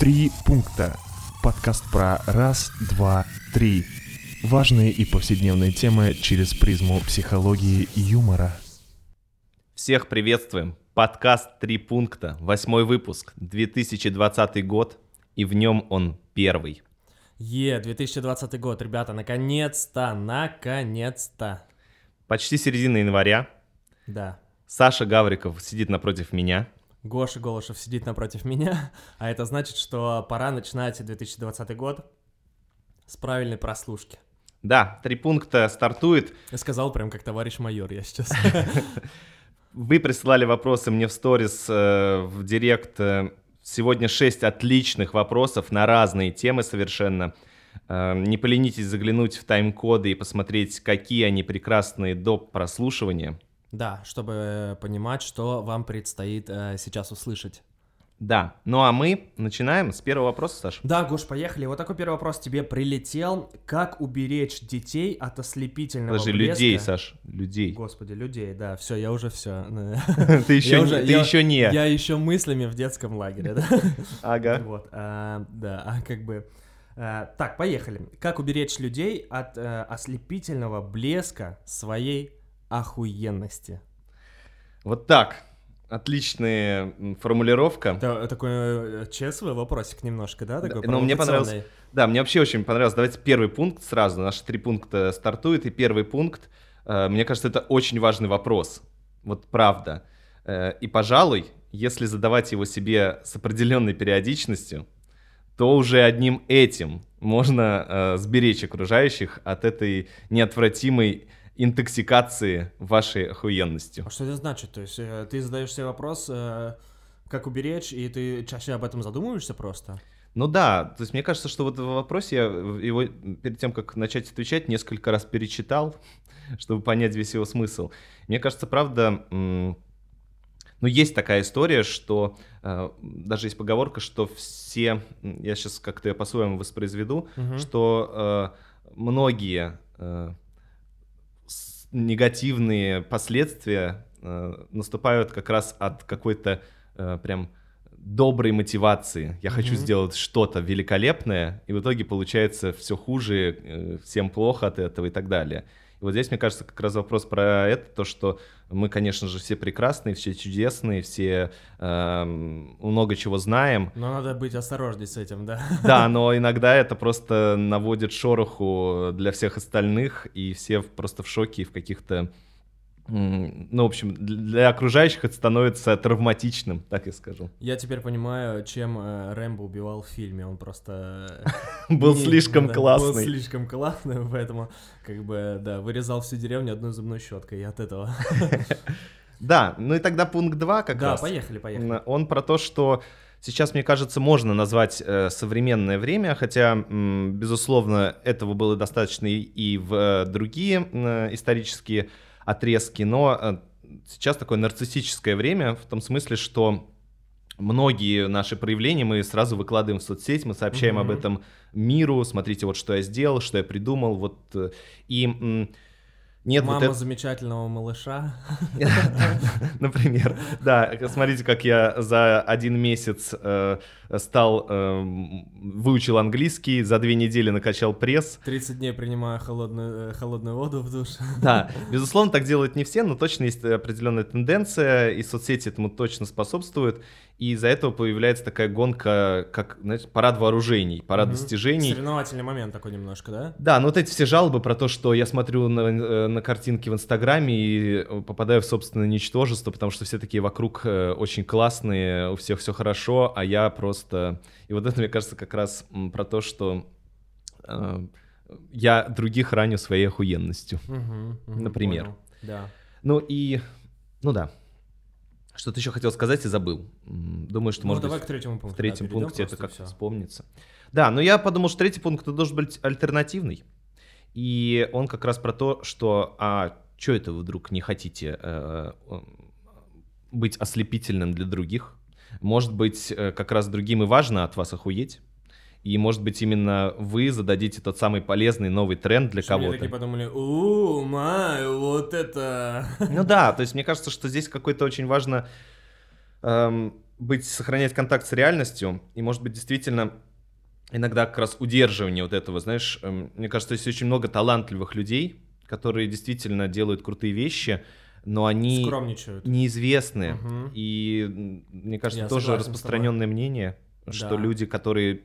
Три пункта. Подкаст про раз, два, три. Важные и повседневные темы через призму психологии и юмора. Всех приветствуем. Подкаст «Три пункта», восьмой выпуск, 2020 год, и в нем он первый. Е, 2020 год, ребята, наконец-то, наконец-то. Почти середина января. Да. Саша Гавриков сидит напротив меня. Гоша Голышев сидит напротив меня, а это значит, что пора начинать 2020 год с правильной прослушки. Да, три пункта стартует. Я сказал прям как товарищ майор, я сейчас. Вы присылали вопросы мне в сторис, э, в директ. э, Сегодня шесть отличных вопросов на разные темы совершенно. Э, Не поленитесь заглянуть в тайм-коды и посмотреть, какие они прекрасные до прослушивания. Да, чтобы понимать, что вам предстоит э, сейчас услышать. Да, ну а мы начинаем с первого вопроса, Саша. Да, Гош, поехали. Вот такой первый вопрос тебе прилетел. Как уберечь детей от ослепительного Подожди, блеска? людей, Саш, людей. Господи, людей, да, все, я уже все. Ты еще, не- я- еще не. Я еще мыслями в детском лагере, да? Ага. Вот, а, да, а как бы... а, так, поехали. Как уберечь людей от э, ослепительного блеска своей охуенности? Вот так. Отличная формулировка. Это такой э, ЧСВ вопросик немножко, да? Такой ну, мне понравилось. провокационный. Да, мне вообще очень понравилось. Давайте первый пункт сразу. Наши три пункта стартуют. И первый пункт, э, мне кажется, это очень важный вопрос. Вот правда. Э, и, пожалуй, если задавать его себе с определенной периодичностью, то уже одним этим можно э, сберечь окружающих от этой неотвратимой интоксикации вашей охуенностью. А что это значит? То есть э, ты задаешь себе вопрос, э, как уберечь, и ты чаще об этом задумываешься просто? Ну да, то есть мне кажется, что вот в вопросе я его перед тем, как начать отвечать, несколько раз перечитал, чтобы понять весь его смысл. Мне кажется, правда, ну есть такая история, что э, даже есть поговорка, что все, я сейчас как-то по-своему воспроизведу, Мгм. что многие негативные последствия э, наступают как раз от какой-то э, прям доброй мотивации. Я хочу Мгм. сделать что-то великолепное, и в итоге получается все хуже, э, всем плохо от этого и так далее. И вот здесь, мне кажется, как раз вопрос про это, то, что мы, конечно же, все прекрасные, все чудесные, все эм, много чего знаем, Но надо быть осторожней с этим, да? да, но иногда это просто наводит шороху для всех остальных, и все просто в шоке и в каких-то... Ну, в общем, для окружающих это становится травматичным, так я скажу. Я теперь понимаю, чем э, Рэмбо убивал в фильме. Он просто... Был не- слишком да, Был классный. слишком классный, поэтому, как бы, да, вырезал всю деревню одной зубной щеткой, и от этого... Да, ну и тогда пункт 2 как Да, раз. поехали, поехали. М, Он про то, что сейчас, мне кажется, можно назвать э, современное время, хотя, м, безусловно, этого было достаточно и, и в э, другие м, исторические отрезки, но э, сейчас такое нарциссическое время в том смысле, что многие наши проявления мы сразу выкладываем в соцсеть, мы сообщаем об Мгм. этом миру, смотрите, вот что я сделал, что я придумал, вот э, и нет вот Мама это- замечательного малыша. Например, да, смотрите, как я за один месяц э, стал, э, выучил английский, за две недели накачал пресс. 30 дней принимаю холодную, э, холодную воду в душ. Да, безусловно, так делают не все, но точно есть определенная тенденция, и соцсети этому точно способствуют, и из-за этого появляется такая гонка, как, знаете, парад вооружений, парад Мгм. достижений. Соревновательный момент такой немножко, да? Да, ну вот эти все жалобы про то, что я смотрю на, э, на картинки в Инстаграме и э, попадаю в собственное ничтожество, потому что все такие вокруг э, очень классные, у всех все хорошо, а я просто... И вот это, мне кажется, как раз про то, что э, я других раню своей охуенностью. Мгм, мгм, Например. понял. Да. Ну и... Ну да. Что-то еще хотел сказать и забыл. Думаю, что, Ну, может давай быть, к третьему пункту. в да, третьем перейдем пункте это как-то вспомнится. Да, но я подумал, что третий пункт должен быть альтернативный. И он как раз про то, что а что это вы вдруг не хотите э, э, быть ослепительным для других? Может быть, э, как раз другим и важно от вас охуеть? И, может быть, именно вы зададите тот самый полезный новый тренд для кого-то. такие подумали, у май, вот это... Ну да, то есть мне кажется, что здесь какой-то очень важно эм, быть, сохранять контакт с реальностью, и, может быть, действительно иногда как раз удерживание вот этого, знаешь, эм, мне кажется, есть очень много талантливых людей, которые действительно делают крутые вещи, но они Скромничают. неизвестны. Мгм. И мне кажется, Я тоже распространенное мнение, что Да. люди, которые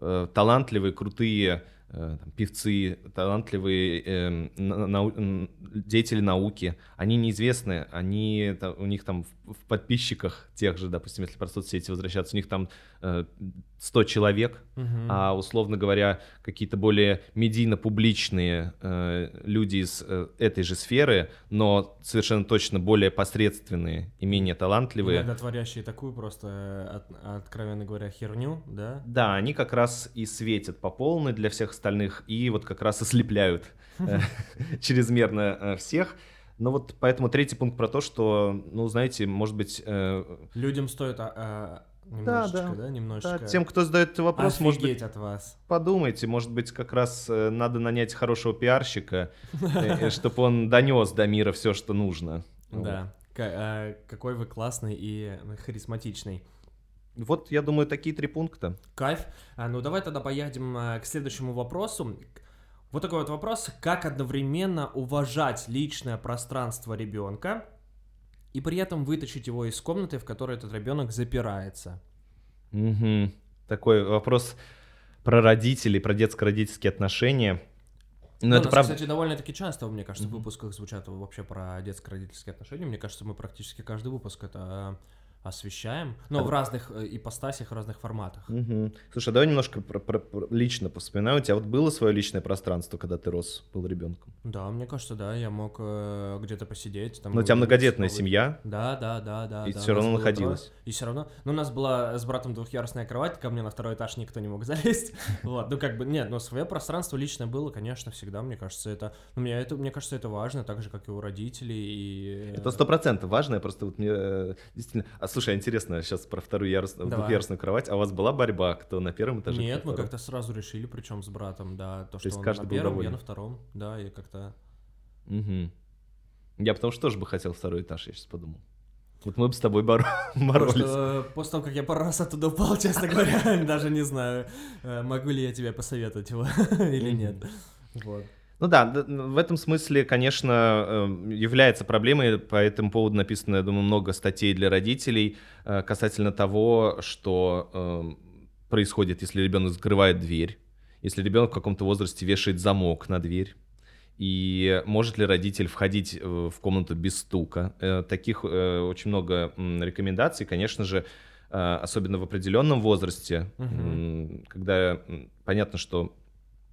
э, талантливые, крутые э, там, певцы, талантливые на- нау- деятели науки, они неизвестны, они та- у них там в, в подписчиках тех же, допустим, если про соцсети возвращаться, у них там э, 100 человек, Мгм. а условно говоря, какие-то более медийно-публичные э, люди из э, этой же сферы, но совершенно точно более посредственные и менее талантливые, Иногда творящие такую просто, э, от- откровенно говоря, херню, да? да, они как раз и светят по полной для всех остальных, и вот как раз ослепляют э, чрезмерно э, всех. Но вот поэтому третий пункт про то, что, ну, знаете, может быть, Людям стоит а, а, немножечко, да. да, немножечко да, тем, кто задает этот вопрос, может быть, офигеть от вас. подумайте, может быть, как раз э, надо нанять хорошего пиарщика, чтобы он донес до мира все, что нужно. Да. Ка- Какой вы классный и харизматичный. Вот. Я думаю, такие три пункта. Кайф. А, ну давай тогда поедем к следующему вопросу. Вот такой вот вопрос. Как одновременно уважать личное пространство ребенка и при этом вытащить его из комнаты, в которой этот ребенок запирается? Мгм. Такой вопрос про родителей, про детско-родительские отношения. Ну, Ну, это нас, правда. кстати, довольно-таки часто, мне кажется, в выпусках звучат вообще про детско-родительские отношения. Мне кажется, мы практически каждый выпуск это освещаем. Но А в разных э, ипостасях, в разных форматах. Мгм. Слушай, а давай немножко про- про- про- лично повспоминаю. У тебя вот было свое личное пространство, когда ты рос, был ребенком? Да, мне кажется, да, я мог э, где-то посидеть. Там Но у тебя многодетная новый- семья, Да, да, да, да. и да, все равно было трое. находилась. И все равно. Ну, у нас была с братом двухъярусная кровать, ко мне на второй этаж никто не мог залезть. Вот, ну как бы, нет, но свое пространство личное было, конечно, всегда, мне кажется, это... Ну, мне, это, мне кажется, это важно, так же, как и у родителей, и... э, Это сто процентов важно, я просто вот мне э, действительно... А слушай, интересно, сейчас про вторую ярус... Двухъярусную кровать, а у вас была борьба, кто на первом этаже? Нет, мы как-то сразу решили, причем с братом, да, то, что есть он каждый на первом, я на втором, да, и как-то... Мгм. Я потому что тоже бы хотел второй этаж, я сейчас подумал. Вот мы бы с тобой боро- боролись. Просто, э, после того, как я пару раз оттуда упал, честно говоря, даже не знаю, э, могу ли я тебе посоветовать его или нет. Вот. Ну да, в этом смысле, конечно, э, является проблемой. По этому поводу написано, я думаю, много статей для родителей э, касательно того, что э, происходит, если ребенок закрывает дверь, если ребенок в каком-то возрасте вешает замок на дверь. И может ли родитель входить э, в комнату без стука? Э, Таких очень много рекомендаций, конечно же, особенно в определенном возрасте, м, когда понятно, что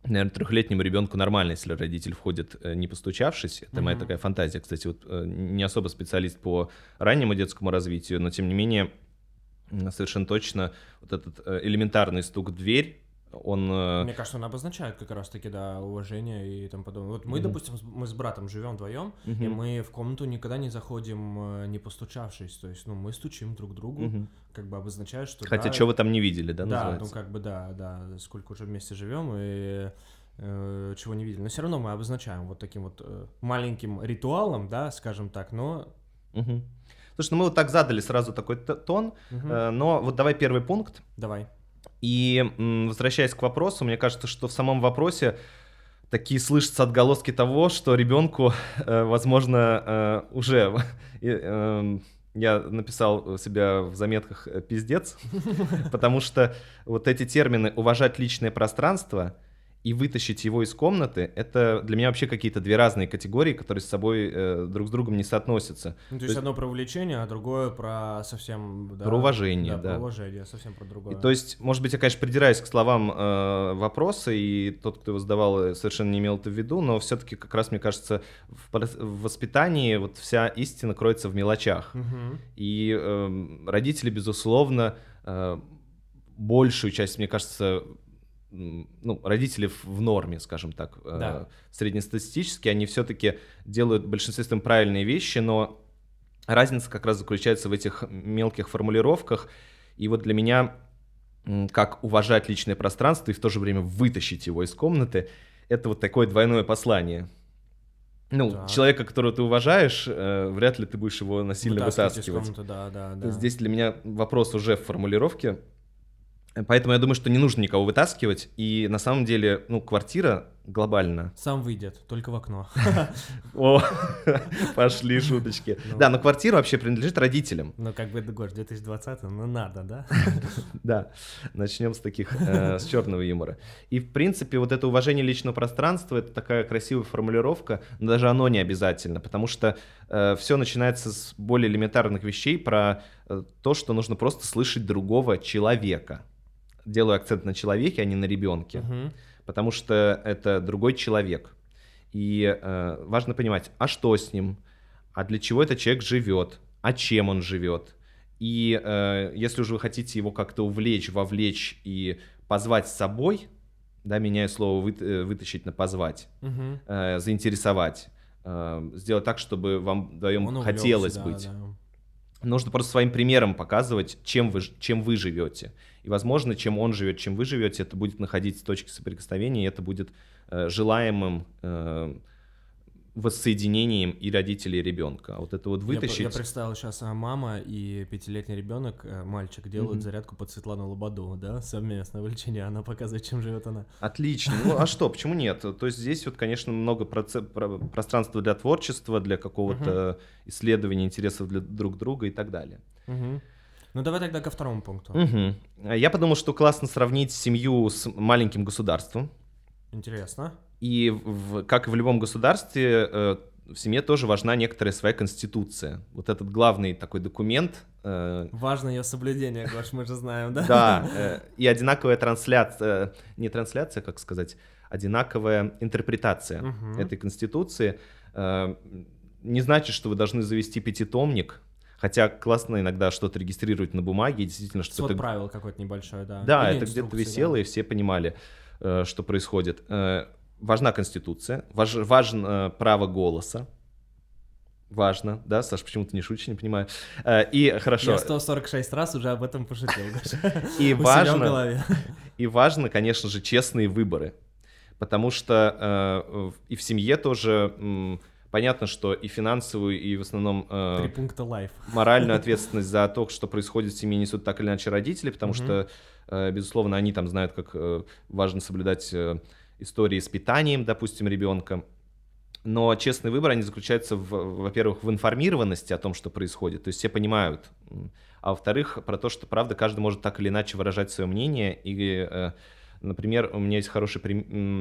Наверное, трехлетнему ребенку нормально, если родитель входит, э, не постучавшись. Это моя Мгм. такая фантазия. Кстати, вот э, не особо специалист по раннему детскому развитию, но тем не менее совершенно точно вот этот э, элементарный стук в дверь, он... э, Мне кажется, он обозначает как раз-таки, да, уважение и тому подобное. Вот мы, Мгм. допустим, мы с братом живем вдвоем, и мгм, мы в комнату никогда не заходим, э, не постучавшись. То есть, ну, мы стучим друг другу, мгм. как бы обозначает, что Хотя, да, что вы там не видели, да, Да, ну называется? как бы да, да, сколько уже вместе живем и э, чего не видели. Но все равно мы обозначаем вот таким вот э, маленьким ритуалом, да, скажем так, но... Мгм. Слушай, ну мы вот так задали сразу такой тон, Мгм. э, но вот давай первый пункт. Давай. И возвращаясь к вопросу, мне кажется, что в самом вопросе такие слышатся отголоски того, что ребенку, э, возможно, э, уже эм, я написал себя в заметках э, пиздец, потому что вот эти термины уважать личное пространство и вытащить его из комнаты, это для меня вообще какие-то две разные категории, которые с собой э, друг с другом не соотносятся. Ну, то То есть есть- одно про увлечение, а другое про совсем... да, Про уважение, да. да. про уважение, совсем про другое. И то есть, может быть, я, конечно, придираюсь к словам э, вопроса, и тот, кто его задавал, э, совершенно не имел это в виду, но все-таки, как раз, мне кажется, в, в воспитании вот вся истина кроется в мелочах. Мгм. И эм, родители, безусловно, э, большую часть, мне кажется, ну, родители в, норме, скажем так, э, Да. среднестатистически, они все-таки делают в большинстве своем правильные вещи, но разница как раз заключается в этих мелких формулировках. И вот для меня, как уважать личное пространство и в то же время вытащить его из комнаты, это вот такое двойное послание. Ну, Так. человека, которого ты уважаешь, э, вряд ли ты будешь его насильно Вытаскивать вытаскивать. комнаты, да, да, да. Здесь для меня вопрос уже в формулировке. Поэтому я думаю, что не нужно никого вытаскивать. И на самом деле, ну, квартира глобально. Сам выйдет, только в окно. О, пошли шуточки. Ну. Да, но квартира вообще принадлежит родителям. Ну, как бы, Гош, 2020, ну надо, да? Да, начнем с таких, э, с черного юмора. И, в принципе, вот это уважение личного пространства, это такая красивая формулировка, но даже оно не обязательно, потому что все начинается с более элементарных вещей про э, то, что нужно просто слышать другого человека. Делаю акцент на человеке, а не на ребенке, Мгм. Потому что это другой человек. И э, важно понимать, а что с ним, а для чего этот человек живет, а чем он живет. И э, если уже вы хотите его как-то увлечь, вовлечь и позвать с собой, да, меняя слово вы- э, вытащить на позвать, Мгм. э, заинтересовать, э, сделать так, чтобы вам вдвоем Он увлёкся, хотелось да, быть. да. Нужно просто своим примером показывать, чем вы, чем вы живете. И, возможно, чем он живет, чем вы живете, это будет находить точки соприкосновения, и это будет э, желаемым э, воссоединением и родителей и ребенка. Вот это вот Я, вытащить... я представил сейчас, а, мама и пятилетний ребенок, э, мальчик, делают Мгм. зарядку под Светлану Лободу, да, совместное увлечение, она показывает, чем живет она. Отлично. Ну а что, почему нет? То есть здесь вот, конечно, много проце- про- пространства для творчества, для какого-то исследования интересов для друг друга и так далее. Мгм. Ну давай тогда ко второму пункту. А Я подумал, что классно сравнить семью с маленьким государством. Интересно. И в- как и в любом государстве, э, в семье тоже важна некоторая своя конституция. Вот этот главный такой документ. э, Важно ее соблюдение, Гош, мы же знаем, да? Да, э, и одинаковая трансляция, не трансляция, как сказать, одинаковая интерпретация Мгм. этой конституции. Не значит, что вы должны завести пятитомник, хотя классно иногда что-то регистрировать на бумаге, действительно, что Свод это правил какой-то небольшой, да. Да, Или это где-то висело, да. и все понимали, э, что происходит. Э, Важна Конституция, важ, важно право голоса. Важно, да, Саш, почему ты не шутишь, не понимаю. Э, И хорошо, Я 146 раз уже об этом пошутил, и важно, и важно, конечно же, честные выборы. Потому что и в семье тоже понятно, что и финансовую, и в основном э, Три пункта лайф. моральную ответственность за то, что происходит в семье, несут так или иначе родители, потому что, э, безусловно, они там знают, как э, важно соблюдать э, истории с питанием, допустим, ребенка. Но честный выбор, они заключаются, в, во-первых, в информированности о том, что происходит, то есть все понимают. А во-вторых, про то, что, правда, каждый может так или иначе выражать свое мнение. И, например, у меня есть хорошая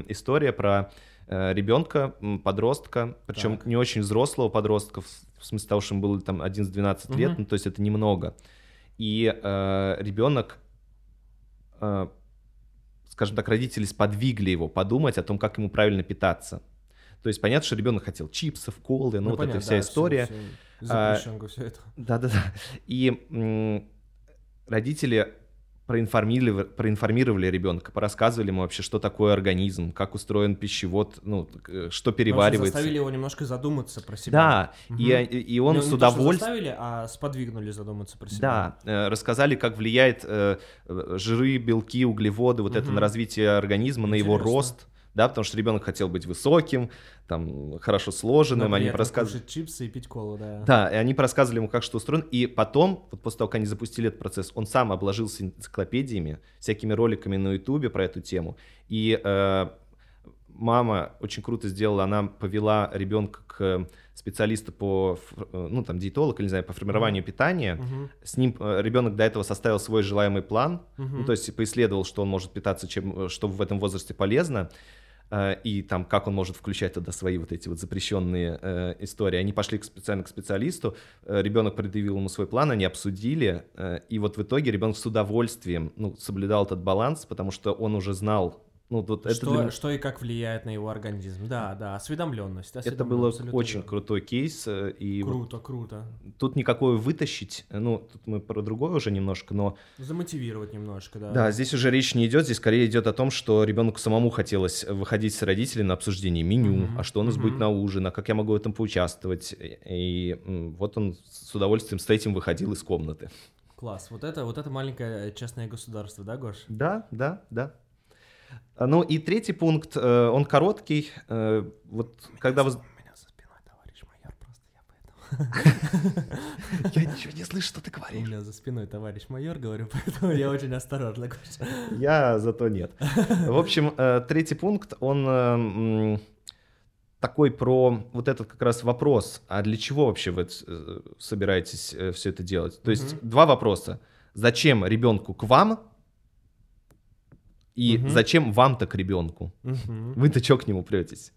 история про ребенка, м, подростка, причем Так. не очень взрослого подростка, в смысле того, что ему было там 11-12 лет, Мгм. ну, то есть это немного. И э, ребенок, э, скажем так, родители сподвигли его подумать о том, как ему правильно питаться. То есть понятно, что ребенок хотел чипсов, колы, ну, вот понятно, эта вся да, история. всё А, Запрещенка, все это. Да-да-да. И м, родители проинформировали, проинформировали ребенка, порассказывали ему вообще, что такое организм, как устроен пищевод, ну, э, что Вообще переваривается. заставили его немножко задуматься про себя. Да, Мгм. и, и он Ну, с не то, удовольствием... заставили, а сподвигнули задуматься про себя. Да, э, рассказали, как влияет э, жиры, белки, углеводы, вот это Мгм. на развитие организма, на его Интересно. рост. Да, потому что ребенок хотел быть высоким, там, хорошо сложенным, Но они при этом рассказывали... чипсы и пить колу, да. Да, и они рассказывали ему, как что устроено. И потом, вот после того, как они запустили этот процесс, он сам обложился энциклопедиями, всякими роликами на Ютубе про эту тему. И э, мама очень круто сделала, она повела ребенка к специалисту по, э, ну, там, диетолог, или, не знаю, по формированию питания. Мгм, С ним э, ребенок до этого составил свой желаемый план, мгм. ну, то есть поисследовал, что он может питаться, чем, э, что в этом возрасте полезно, и там, как он может включать туда свои вот эти вот запрещенные э, истории. Они пошли к специально к специалисту, э, ребенок предъявил ему свой план, они обсудили, э, и вот в итоге ребенок с удовольствием, ну, соблюдал этот баланс, потому что он уже знал, ну, вот это, что, для- что и как влияет на его организм. Да, да, осведомленность. это было очень крутой кейс, э, и вот Круто, круто. тут никакое вытащить, ну, тут мы про другое уже немножко, но Замотивировать немножко, да. Да, здесь уже речь не идет, здесь скорее идет о том, что ребенку самому хотелось выходить с родителями на обсуждение меню, Мгм, а что у нас будет мгм. на ужин, а как я могу в этом поучаствовать. И, вот он с удовольствием с этим выходил из комнаты. Класс. Вот это, вот это маленькое э, частное государство, да, Гош? Да, да, да. А, Ну и третий пункт, э, он короткий. э, Вот когда вы... У меня за спиной Я ничего не слышу, что ты У говоришь. меня за спиной товарищ майор, говорю, поэтому я очень осторожно говорю. Я зато нет. В общем, э, третий пункт, он такой про вот этот как раз вопрос, а для чего вообще вы собираетесь все это делать? То есть два вопроса. Зачем ребенку к вам? И Мгм. зачем вам-то к ребенку? Мгм. Вы-то чё к нему претесь?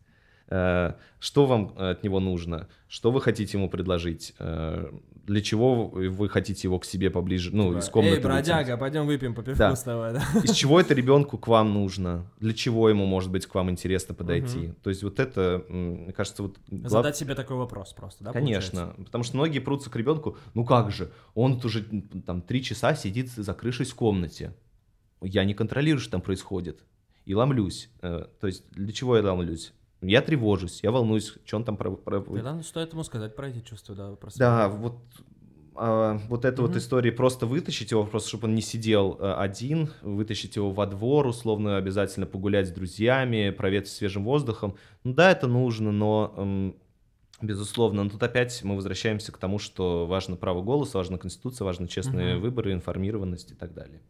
Э, Что вам э, от него нужно? Что вы хотите ему предложить? Э, Для чего вы хотите его к себе поближе, ну, из комнаты Эй, бродяга, вытянуть? пойдем выпьем по пивку Да. с тобой, да? Из чего это ребенку к вам нужно? Для чего ему, может быть, к вам интересно подойти? То есть вот это, мне кажется, вот... глав- Задать себе такой вопрос просто, да? Конечно, получается? потому что многие прутся к ребенку, ну как же, он тут уже там три часа сидит, закрывшись в комнате. Я не контролирую, что там происходит. И ломлюсь. Э, То есть для чего я ломлюсь? Я тревожусь, я волнуюсь, что он там про... про- Тогда стоит ему сказать про эти чувства, да? про свои. Да, вот, а, вот эта вот Мгм. история, просто вытащить его, просто чтобы он не сидел э, один, вытащить его во двор, условно, обязательно погулять с друзьями, проветрить свежим воздухом. Ну да, это нужно, но, эм, безусловно, но тут опять мы возвращаемся к тому, что важно право голоса, важна конституция, важны честные Мгм. выборы, информированность и так далее.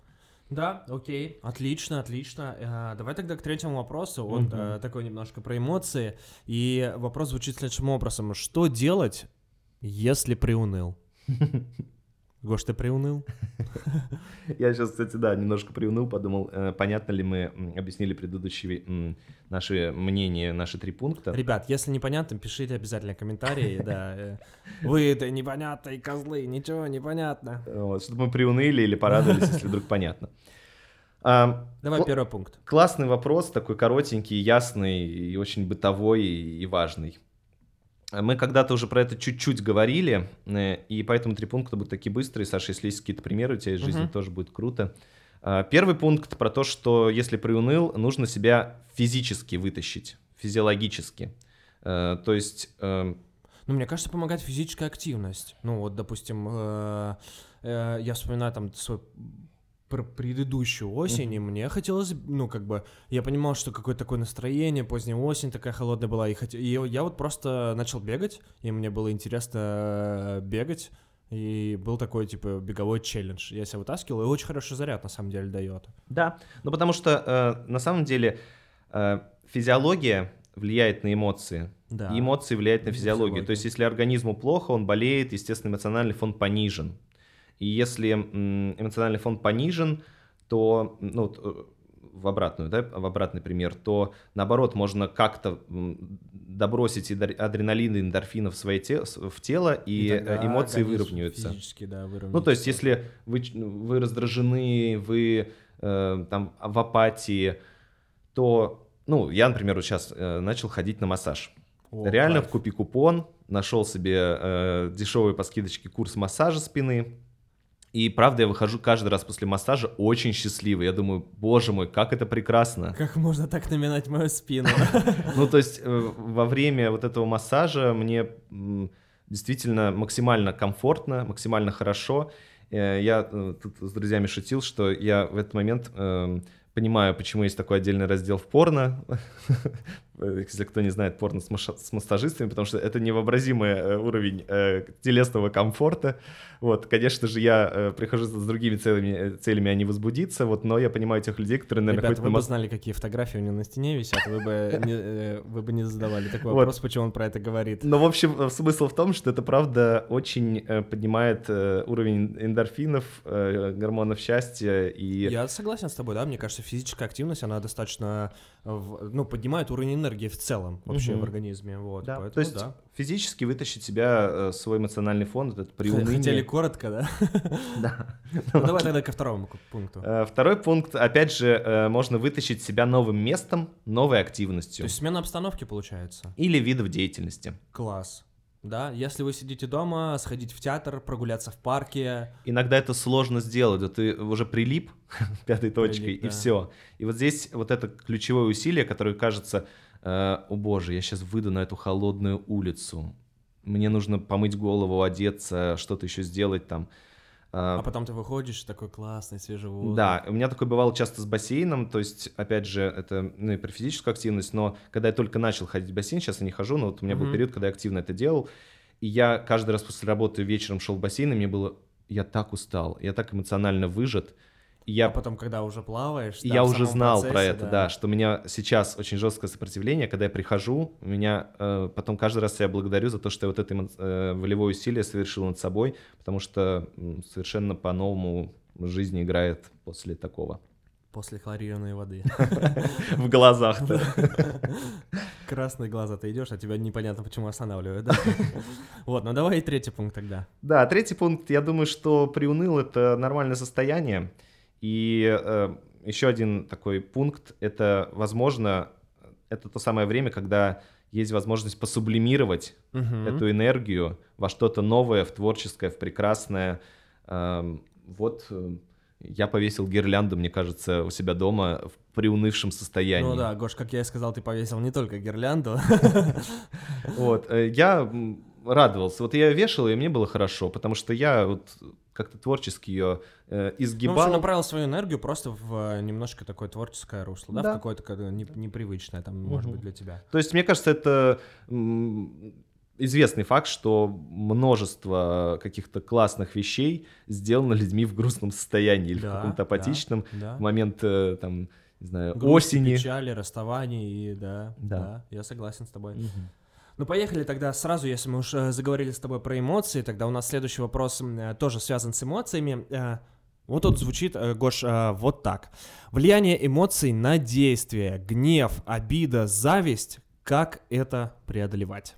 Да, окей, отлично, отлично. Э, Давай тогда к третьему вопросу. Он Мгм. э, такой немножко про эмоции. И вопрос звучит следующим образом. Что делать, если приуныл? Гош, ты приуныл? Я сейчас, кстати, да, немножко приуныл, подумал, э, понятно ли мы объяснили предыдущие наши мнения, наши три пункта. Ребят, если непонятно, пишите обязательно комментарии. Да, э, вы это непонятные козлы, ничего не понятно. Вот, чтобы мы приуныли или порадовались, если вдруг понятно. А, Давай Кл- первый пункт. Классный вопрос, такой коротенький, ясный и очень бытовой и важный. Мы когда-то уже про это чуть-чуть говорили, э, и поэтому три пункта будут такие быстрые. Саша, если есть какие-то примеры у тебя из жизни, Мгм. тоже будет круто. А, Первый пункт про то, что если приуныл, нужно себя физически вытащить, физиологически. Э, То есть э, Ну, мне кажется, помогает физическая активность. Ну, вот, допустим, я вспоминаю там свой про предыдущую осень, и мне хотелось, ну, как бы, я понимал, что какое-то такое настроение, поздняя осень такая холодная была, и, хот- и я вот просто начал бегать, и мне было интересно э, бегать, и был такой, типа, беговой челлендж. Я себя вытаскивал, и очень хороший заряд, на самом деле, дает. Да, ну потому что э, на самом деле э, физиология влияет на эмоции, Да. и эмоции влияют на На физиологию. физиологию. То есть если организму плохо, он болеет, естественно, эмоциональный фон понижен. И если эмоциональный фон понижен, то, ну, э, в обратную, да, в обратный пример, то наоборот можно как-то добросить адреналин и эндорфинов в, свое те- в тело, и, э, тогда эмоции организм выровняются. Физически, да, выровняется. Ну, то есть, если вы, вы раздражены, вы э, там в апатии, то, ну, я, например, вот сейчас э, начал ходить на массаж. О, Реально кайф. в купи купон, нашел себе э, дешевый по скидочке курс массажа спины. И правда, я выхожу каждый раз после массажа очень счастливый. Я думаю, боже мой, как это прекрасно. Как можно так наминать мою спину? Ну, то есть э, во время вот этого массажа мне действительно максимально комфортно, максимально хорошо. Э, Я э, тут с друзьями шутил, что я в этот момент эм, понимаю, почему есть такой отдельный раздел в порно. Если кто не знает, порно с, маша- с массажистами, потому что это невообразимый э, уровень э, телесного комфорта. Вот, конечно же, я э, прихожу с другими целями, э, целями, а не возбудиться, вот, но я понимаю тех людей, которые, наверное, Ребята, ходят вы на бы знали, какие фотографии у него на стене висят, вы бы не, э, вы бы не задавали такой вопрос, почему он про это говорит. Ну, в общем, э, смысл в том, что это правда очень э, поднимает э, уровень эндорфинов, э, гормонов счастья и Я согласен с тобой, да, мне кажется, физическая активность, она достаточно, э, в- ну, поднимает уровень энергии в целом вообще Мгм. в организме, вот, Да, поэтому то есть да. физически вытащить себя э, свой эмоциональный фон, вот это приуныние. Хотели коротко, да? Да. Ну, давай тогда ко второму пункту. Э, Второй пункт, опять же, э, можно вытащить себя новым местом, новой То активностью есть смена обстановки получается. или видов деятельности. Класс. Да, если вы сидите дома, сходить в театр, прогуляться в парке, Иногда это сложно сделать, вот ты уже прилип пятой точкой, Прилип, и да. все. И вот здесь вот это ключевое усилие, которое кажется, э, о боже, я сейчас выйду на эту холодную улицу, мне нужно помыть голову, одеться, что-то еще сделать там. А А, потом ты выходишь, такой классный, свежий воздух. Да, у меня такое бывало часто с бассейном, то есть, опять же, это ну, и про физическую активность, но когда я только начал ходить в бассейн, сейчас я не хожу, но вот у меня был период, когда я активно это делал, И я каждый раз после работы вечером шел в бассейн, и мне было... Я так устал, я так эмоционально выжат. Я А потом, когда уже плаваешь, да, я уже знал про процессе, это, да. что у меня сейчас очень жесткое сопротивление, когда я прихожу, у меня э, потом каждый раз себя благодарю за то, что я вот это э, волевое усилие совершил над собой, потому что совершенно по-новому жизнь играет после такого. После хлорированной воды. В глазах. Красные глаза ты идешь, а тебя непонятно почему останавливают, да? Вот, ну давай и третий пункт тогда. Да, третий пункт, я думаю, что приуныл это нормальное состояние. И э, еще один такой пункт, это, возможно, это то самое время, когда есть возможность посублимировать Мгм. эту энергию во что-то новое, в творческое, в прекрасное. Эм, Вот э, я повесил гирлянду, мне кажется, у себя дома в приунывшем состоянии. Ну да, Гош, как я и сказал, ты повесил не только гирлянду. Вот, э, я радовался. Вот я ее вешал, и мне было хорошо, потому что я вот как-то творчески ее э, Ну, в общем, изгибал. направил свою энергию просто в э, немножко такое творческое русло, да, Да. в какое-то как, не- непривычное, там, может быть, для тебя. То есть, мне кажется, это известный факт, что множество каких-то классных вещей сделано людьми в грустном состоянии или в Да, каком-то да, апатичном Да. в момент, э, там, не знаю, Грусти, осени. печали, расставаний, и да, Да. да, я согласен с тобой. Мгм. Ну, поехали тогда сразу, если мы уже заговорили с тобой про эмоции, тогда у нас следующий вопрос э, тоже связан с эмоциями. Э, Вот тут звучит, э, Гош, э, вот так. Влияние эмоций на действие, гнев, обида, зависть, как это преодолевать?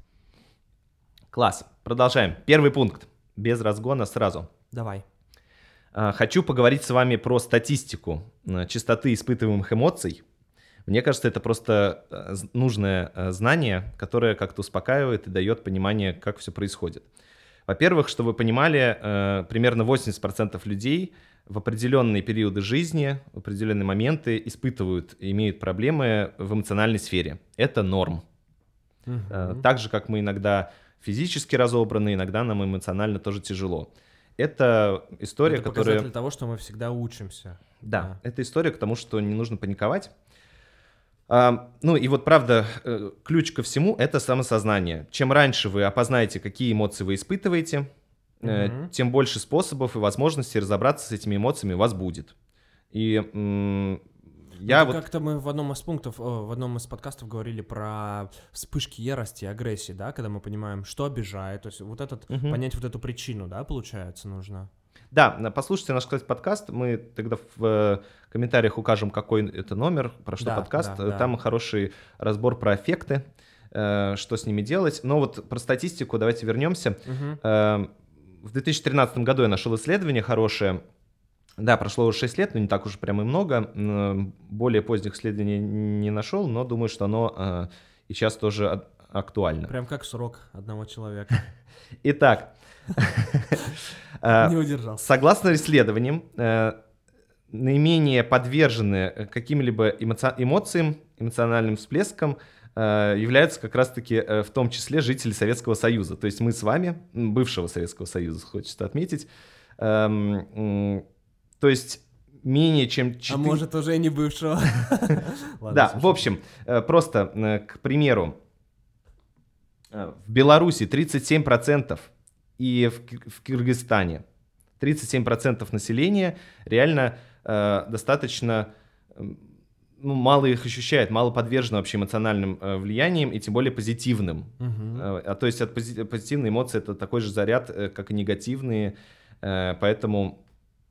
Класс. Продолжаем. Первый пункт. Без разгона сразу. Давай. Хочу поговорить с вами про статистику э, частоты испытываемых эмоций. Мне кажется, это просто э, нужное э, знание, которое как-то успокаивает и дает понимание, как все происходит. Во-первых, чтобы вы понимали, э, примерно 80% людей в определенные периоды жизни, в определенные моменты испытывают имеют проблемы в эмоциональной сфере. Это норм. Мгм. Так же, как мы иногда физически разобраны, иногда нам эмоционально тоже тяжело. Это история, это которая... показатель того, что мы всегда учимся. Да, это история к тому, что не нужно паниковать. Ну и вот правда, э, ключ ко всему — это самосознание. Чем раньше вы опознаете, какие эмоции вы испытываете, Мгм. тем больше способов и возможностей разобраться с этими эмоциями у вас будет. И м, я вот... Как-то мы в одном из пунктов, о, в одном из подкастов говорили про вспышки ярости, агрессии, да, когда мы понимаем, что обижает, то есть вот этот, Мгм. понять вот эту причину, да, получается, нужно. Да, послушайте наш, кстати, подкаст. Мы тогда в э, комментариях укажем, какой это номер, про что Да, подкаст. да, да. Там хороший разбор про эффекты, э, что с ними делать. Но вот про статистику давайте вернемся. Э, В 2013 году я нашел исследование хорошее. Да, прошло уже 6 лет, но не так уж прям и много. Более поздних исследований не нашел, но думаю, что оно и сейчас тоже актуально. Прям как срок одного человека. Итак, Не удержался. Согласно исследованиям, э, наименее подвержены э, каким-либо эмоци- эмоциям, эмоциональным всплескам э, являются как раз-таки э, в том числе жители Советского Союза. То есть мы с вами, бывшего Советского Союза, хочется отметить. Эм, То есть менее чем... А четы- может, уже не бывшего. Да, в общем, э, просто, э, к примеру, э, в Беларуси 37% и в, в Кыргызстане 37% населения реально э, достаточно ну, мало их ощущает, мало подвержено вообще эмоциональным э, влияниям и тем более позитивным. Мгм. Э, А то есть от пози- позитивные эмоции это такой же заряд, э, как и негативные, э, поэтому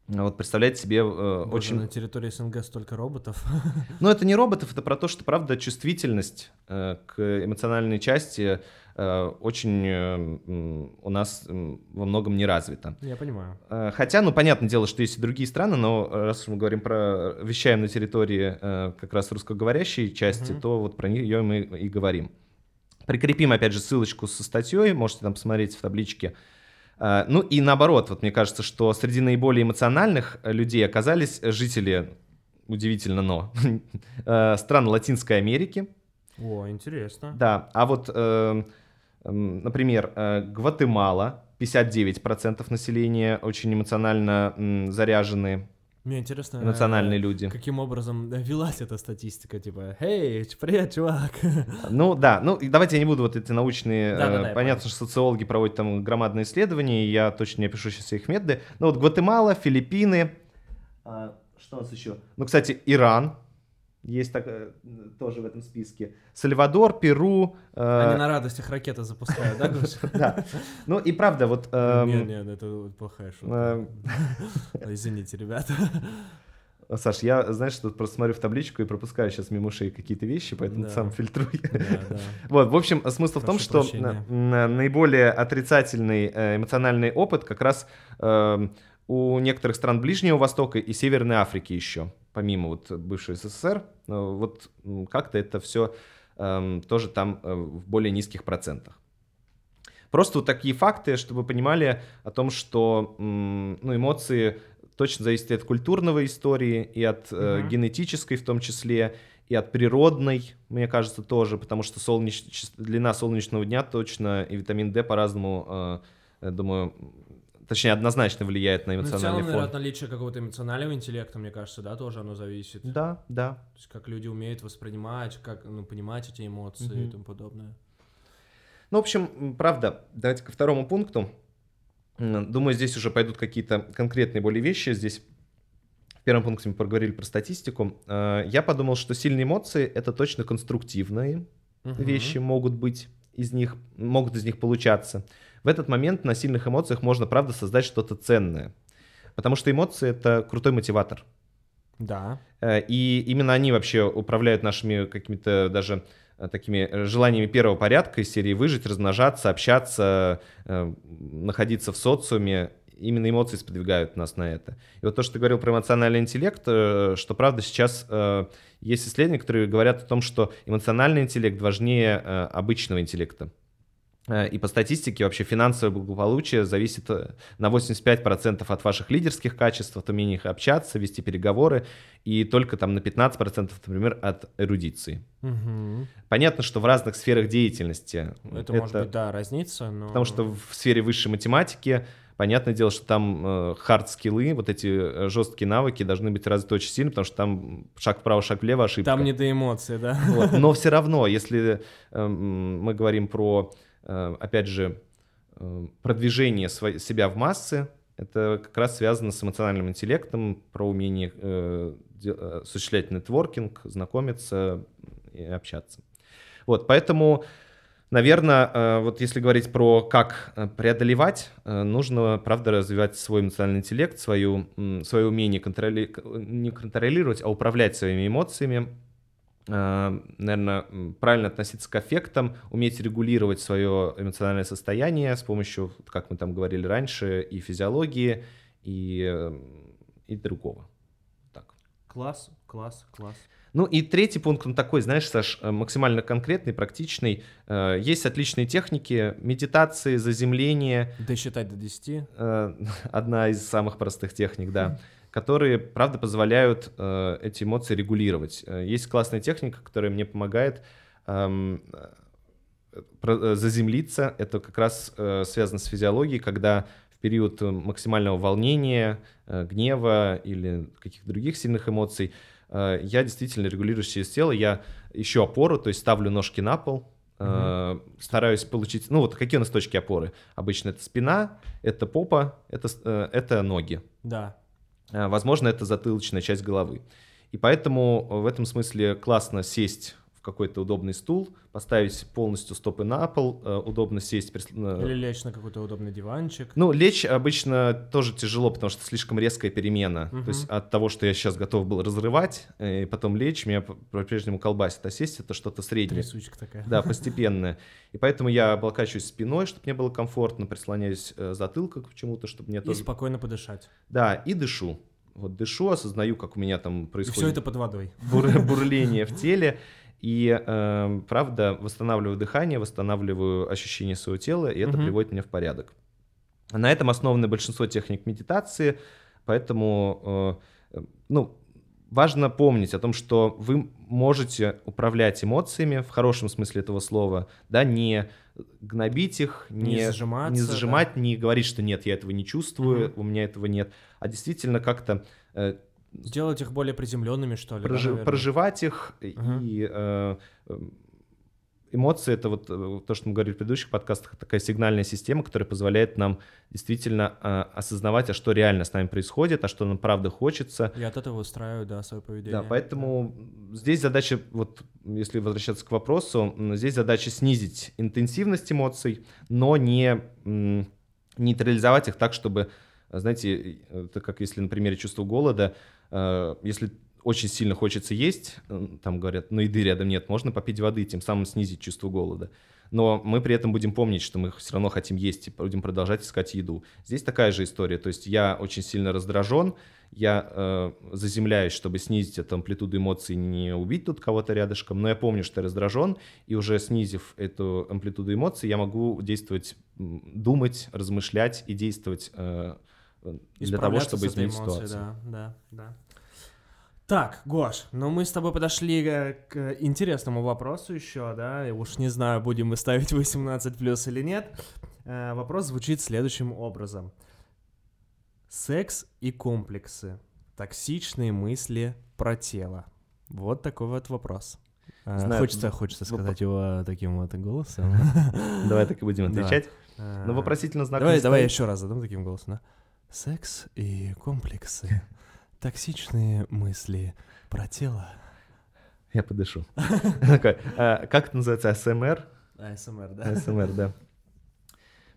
вот представляете себе э, Боже, очень на территории СНГ столько роботов. но это не роботов, это про то, что, правда, чувствительность э, к эмоциональной части э, очень э, у нас м, во многом не развита. Я понимаю. Э, Хотя, ну, понятное дело, что есть и другие страны, но э, раз мы говорим про, вещаем на территории э, как раз русскоговорящей части, Мгм. то вот про нее мы и говорим. Прикрепим, опять же, ссылочку со статьей, можете там посмотреть в табличке. Э, Ну и наоборот, вот мне кажется, что среди наиболее эмоциональных э, людей оказались жители, удивительно, но, э, стран Латинской Америки, О, интересно. да, а вот, например, Гватемала, 59% населения очень эмоционально заряжены. Мне интересно, эмоциональные э, люди. каким образом велась эта статистика, типа, «Эй, привет, чувак!» Ну да, ну давайте я не буду вот эти научные... Э, я понял. понятно, что социологи проводят там громадные исследования, и я точно не опишу сейчас их методы. Ну вот Гватемала, Филиппины, а, что у нас еще? Ну, кстати, Иран есть так, э, тоже в этом списке. Сальвадор, Перу. э, Они на радостях ракеты запускают, да, Гоша? Да. Ну и правда, вот... эм, Нет, нет, это плохая шутка. эм, Извините, ребята. Саш, я, знаешь, тут просто смотрю в табличку и пропускаю сейчас мимо ушей какие-то вещи, поэтому Да. сам фильтрую. Да, да. Вот, в общем, смысл в том, Прошу что на- на- наиболее отрицательный э, эмоциональный опыт как раз эм, у некоторых стран Ближнего Востока и Северной Африки еще, помимо вот бывшей СССР, э, вот как-то это все тоже там э, в более низких процентах. Просто вот такие факты, чтобы вы понимали о том, что ну, эмоции точно зависят и от культурного истории, и от э, Мгм. генетической в том числе, и от природной, мне кажется, тоже, потому что солнеч... длина солнечного дня точно и витамин D по-разному, э, думаю, точнее, однозначно влияет на Ну, в эмоциональный целом, фон. наверное, от наличия какого-то эмоционального интеллекта, мне кажется, да, тоже оно зависит. Да, да. То есть, как люди умеют воспринимать, как, ну, понимать эти эмоции Мгм. и тому подобное. Ну, в общем, правда, давайте ко второму пункту. Думаю, здесь уже пойдут какие-то конкретные более вещи. Здесь в первом пункте мы поговорили про статистику. Э, Я подумал, что сильные эмоции — это точно конструктивные Мгм. вещи могут быть из них, могут из них получаться. В этот момент на сильных эмоциях можно, правда, создать что-то ценное. Потому что эмоции — это крутой мотиватор. Да. Э, И именно они вообще управляют нашими какими-то даже э, такими э, желаниями первого порядка из серии выжить, размножаться, общаться, находиться в социуме. Именно эмоции сподвигают нас на это. И вот то, что ты говорил про эмоциональный интеллект, что правда сейчас есть исследования, которые говорят о том, что эмоциональный интеллект важнее обычного интеллекта. Э, И по статистике вообще финансовое благополучие зависит э, на 85% от ваших лидерских качеств, от умения их общаться, вести переговоры, и только там на 15%, например, от эрудиции. Мгм. Понятно, что в разных сферах деятельности Это, может быть, да, разница, но... Потому что в сфере высшей математики, понятное дело, что там хард-скиллы, вот эти э, жесткие навыки должны быть развиты очень сильно, потому что там шаг вправо, шаг влево, ошибка. Там не до эмоций, да? Вот. Но все равно, если мы говорим про, э, опять же, э, продвижение себя в массы, это как раз связано с эмоциональным интеллектом, про умение э, э, осуществлять нетворкинг, знакомиться и общаться. Вот, поэтому, наверное, э, вот если говорить про как э, преодолевать, э, нужно, правда, развивать свой эмоциональный интеллект, свою, свое умение контроли... не контролировать, а управлять своими эмоциями, наверное, правильно относиться к аффектам, уметь регулировать свое эмоциональное состояние с помощью, как мы там говорили раньше, и физиологии, и, э, и другого. Так. Класс, класс, класс. Ну и третий пункт, он такой, знаешь, Саш, э, максимально конкретный, практичный. Э, Есть отличные техники медитации, заземления, Досчитать до 10. э, одна из самых простых техник, да, которые, правда, позволяют э, эти эмоции регулировать. Э, Есть классная техника, которая мне помогает эм, э, про- э, заземлиться. Это как раз э, связано с физиологией, когда в период максимального волнения, э, гнева или каких-то других сильных эмоций э, я действительно регулирую через тело, я ищу опору, то есть ставлю ножки на пол, э, стараюсь получить, ну вот какие у нас точки опоры? Обычно это спина, это попа, это, это ноги. Да. Э, Возможно, это затылочная часть головы. И поэтому в этом смысле классно сесть какой-то удобный стул, поставить полностью стопы на пол, э, удобно сесть. э, Или лечь на какой-то удобный диванчик. Ну, лечь обычно тоже тяжело, потому что слишком резкая перемена. Мгм. То есть от того, что я сейчас готов был разрывать, э, и потом лечь, меня по- по-прежнему колбасит. А сесть это что-то среднее. Трясучка такая. Да, постепенное. И поэтому я облокачиваюсь спиной, чтобы мне было комфортно, прислоняюсь затылком к чему-то, чтобы мне И тоже... спокойно подышать. Да, и дышу. Вот дышу, осознаю, как у меня там И происходит все это под водой. бур- бурление в теле. И, э, правда, восстанавливаю дыхание, восстанавливаю ощущение своего тела, и это Мгм. приводит меня в порядок. На этом основано большинство техник медитации, поэтому, э, ну, важно помнить о том, что вы можете управлять эмоциями в хорошем смысле этого слова, да, не гнобить их, не, Не зажиматься, не да. зажимать, не говорить, что нет, я этого не чувствую, Мгм. у меня этого нет, а действительно как-то э, Сделать их более приземленными, что ли? прожи- да, проживать их Ага. и э, эмоции это вот э, то, что мы говорили в предыдущих подкастах, такая сигнальная система, которая позволяет нам действительно э, осознавать, а что реально с нами происходит, а что нам правда хочется. И от этого устраиваю, да, свое поведение. Да, поэтому здесь задача, вот если возвращаться к вопросу, здесь задача снизить интенсивность эмоций, но не нейтрализовать их так, чтобы, знаете, э, это как если на примере чувства голода, э, если очень сильно хочется есть, там говорят, но еды рядом нет, можно попить воды, тем самым снизить чувство голода. Но мы при этом будем помнить, что мы все равно хотим есть и будем продолжать искать еду. Здесь такая же история. То есть я очень сильно раздражен, я э, заземляюсь, чтобы снизить эту амплитуду эмоций, не убить тут кого-то рядышком, но я помню, что я раздражен, и уже снизив эту амплитуду эмоций, я могу действовать, думать, размышлять и действовать э, для того, чтобы изменить эмоцией, ситуацию. Да, да, да. Так, Гош, ну мы с тобой подошли э, к интересному вопросу еще, да, и уж не знаю, будем мы ставить 18 плюс или нет. Э, Вопрос звучит следующим образом. Секс и комплексы. Токсичные мысли про тело. Вот такой вот вопрос. Э, Знаю, Хочется, хочется в- сказать его таким вот голосом. Давай так и будем отвечать. Но вопросительно знак Давай, давай еще раз задам таким голосом, да? Секс и комплексы. Токсичные мысли про тело. Я подышу. Такой, а, Как это называется? АСМР? АСМР, да? АСМР, да.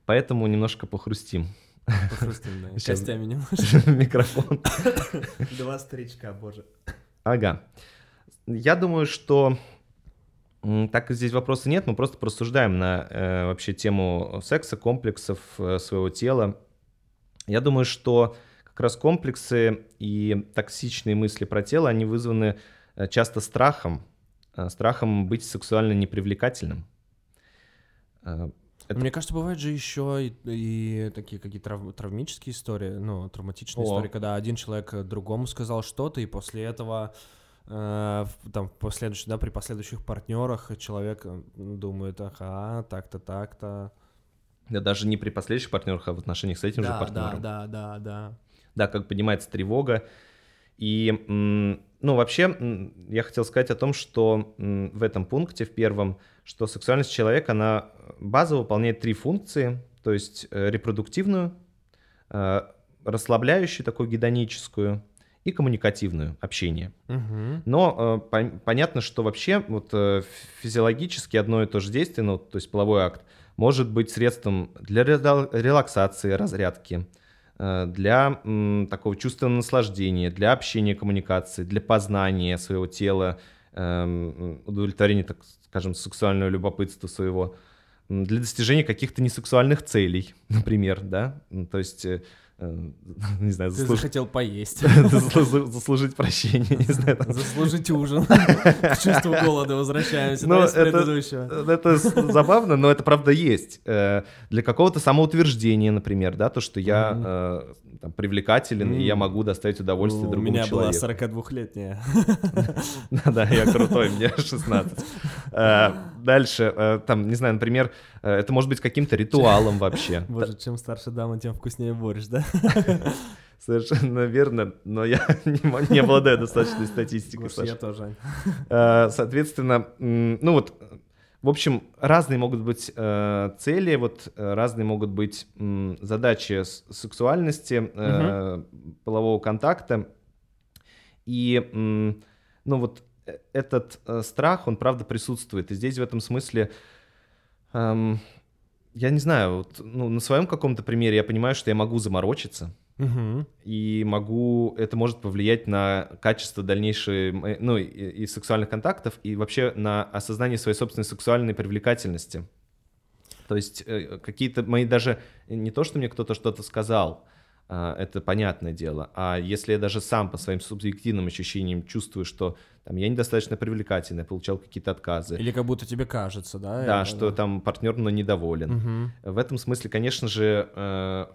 Поэтому немножко похрустим. Похрустим, да. Щас. Костями немножко. Микрофон. Два старичка, боже. Ага. Я думаю, что так здесь вопроса нет, мы просто просуждаем на э, вообще тему секса, комплексов э, своего тела. Я думаю, что как раз комплексы и токсичные мысли про тело, они вызваны э, часто страхом, э, страхом быть сексуально непривлекательным. Э, Это- Мне кажется, бывают же еще и, и такие какие-то трав- травмические истории, ну, травматичные О. истории, когда один человек другому сказал что-то, и после этого э, там, последующих, да, при последующих партнерах человек думает, ага, так-то, так-то. Да, даже не при последующих партнерах, а в отношениях с этим же Да, да, партнером. да, да, да. да, как поднимается тревога. И, ну, вообще, я хотел сказать о том, что в этом пункте, в первом, что сексуальность человека, она базово выполняет три функции, то есть э, репродуктивную, э, расслабляющую, такую гедоническую, и коммуникативную, общение. Мгм. Но э, пон- понятно, что вообще вот э, физиологически одно и то же действие, ну, то есть половой акт, может быть средством для рела- релаксации, разрядки, э, для такого чувственного наслаждения, для общения, коммуникации, для познания своего тела, эм, удовлетворения, так скажем, сексуального любопытства своего, для достижения каких-то несексуальных целей, например, да, то есть, э, э, не знаю, Ты заслуж- захотел поесть. заслу- заслужить прощение, не знаю, Заслужить ужин. К чувству голода возвращаемся, да, из это- предыдущего. Это с- забавно, но это правда есть. Э, Для какого-то самоутверждения, например, да, то, что я э, привлекателен, и я могу доставить удовольствие У другому меня была человеку. 42-летняя. Да-да, я крутой, мне 16. Э, Дальше, э, там, не знаю, например, э, это может быть каким-то ритуалом вообще. Боже, чем старше дама, тем вкуснее борщ, да? Совершенно верно, но я не не обладаю достаточной статистикой, Гош, Саша. я тоже. Э, Соответственно, ну вот, э, в общем, разные могут быть э, цели, вот э, разные могут быть задачи сексуальности, э, полового контакта. И, ну вот, э, этот э, страх, он правда присутствует. И здесь в этом смысле, эм, я не знаю, вот, ну, на своем каком-то примере я понимаю, что я могу заморочиться Мгм. и могу, это может повлиять на качество дальнейшей, ну, и, и сексуальных контактов, и вообще на осознание своей собственной сексуальной привлекательности. То есть э, какие-то мои даже, не то, что мне кто-то что-то сказал, а, это понятное дело, а если я даже сам по своим субъективным ощущениям чувствую, что там, я недостаточно привлекательный, получал какие-то отказы, Или как будто тебе кажется, да? да, это, что там партнер мной недоволен, Мгм. в этом смысле, конечно же, э,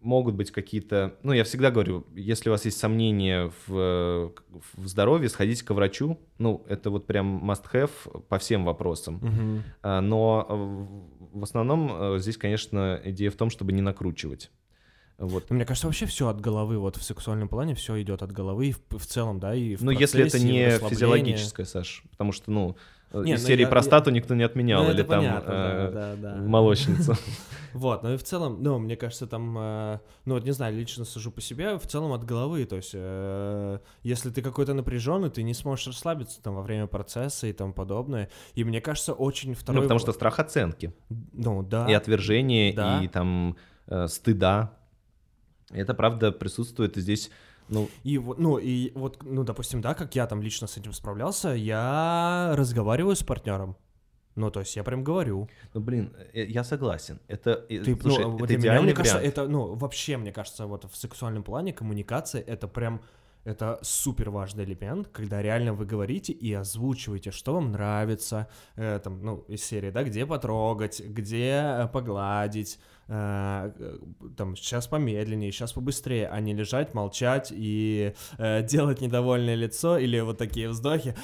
могут быть какие-то... Ну, я всегда говорю, если у вас есть сомнения в, в здоровье, сходите к врачу. Ну, это вот прям must-have по всем вопросам. А, Но э, в основном э, здесь, конечно, идея в том, чтобы не накручивать. Вот. Ну, мне кажется, вообще все от головы, вот в сексуальном плане все идет от головы и в, в целом, да, и в Ну, если это не физиологическое, Саш, потому что, ну, э, Не, из ну, серии я- простату никто не отменял, Ну, или там понятно, э, да, да, да. молочницу. Вот, ну и в целом, ну, мне кажется, там, э, ну, вот не знаю, лично сужу по себе, в целом от головы, то есть, э, если ты какой-то напряженный, ты не сможешь расслабиться там во время процесса и тому подобное. И мне кажется, очень второй... Ну, потому что страх оценки, Ну, да. и отвержение, Да. и там э, стыда. Это, правда, присутствует и здесь, ну, И вот, ну, и вот, ну, допустим, да, как я там лично с этим справлялся, я разговариваю с партнером. Ну, то есть я прям говорю. ну, блин, э, я согласен. Это, э, Ты, слушай, ну, это для меня, мне кажется, это, ну, вообще, мне кажется, вот в сексуальном плане коммуникация это прям это супер важный элемент, когда реально вы говорите и озвучиваете, что вам нравится, э, там, ну, из серии, да, где потрогать, где э, погладить, э, э, там, сейчас помедленнее, сейчас побыстрее, а не лежать, молчать и э, делать недовольное лицо или вот такие вздохи,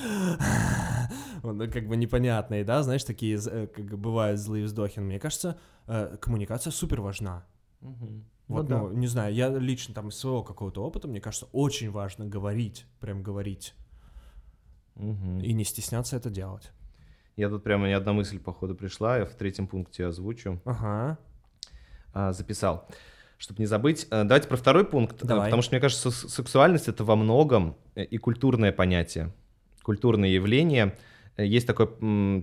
ну, как бы непонятные, да, знаешь, такие, э, как бы бывают злые вздохи. Мне кажется, коммуникация супер важна. Мгм. Вот, да. ну, не знаю, я лично там из своего какого-то опыта, мне кажется, очень важно говорить, прям говорить, Мгм. и не стесняться это делать. Я тут прямо ни одна мысль, походу, пришла, я в третьем пункте озвучу. Ага. а, записал, чтобы не забыть. А, Давайте про второй пункт, а, Давай. потому что, мне кажется, сексуальность — это во многом э, и культурное понятие, культурное явление. Э, Есть такой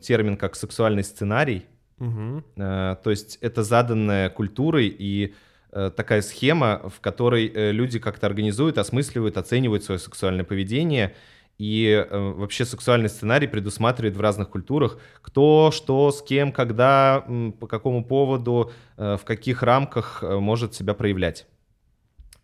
термин, как сексуальный сценарий, Угу. Э, то есть это заданная культурой и э, такая схема, в которой э, люди как-то организуют, осмысливают, оценивают свое сексуальное поведение. И э, вообще сексуальный сценарий предусматривает в разных культурах, кто, что, с кем, когда, по какому поводу, э, в каких рамках может себя проявлять.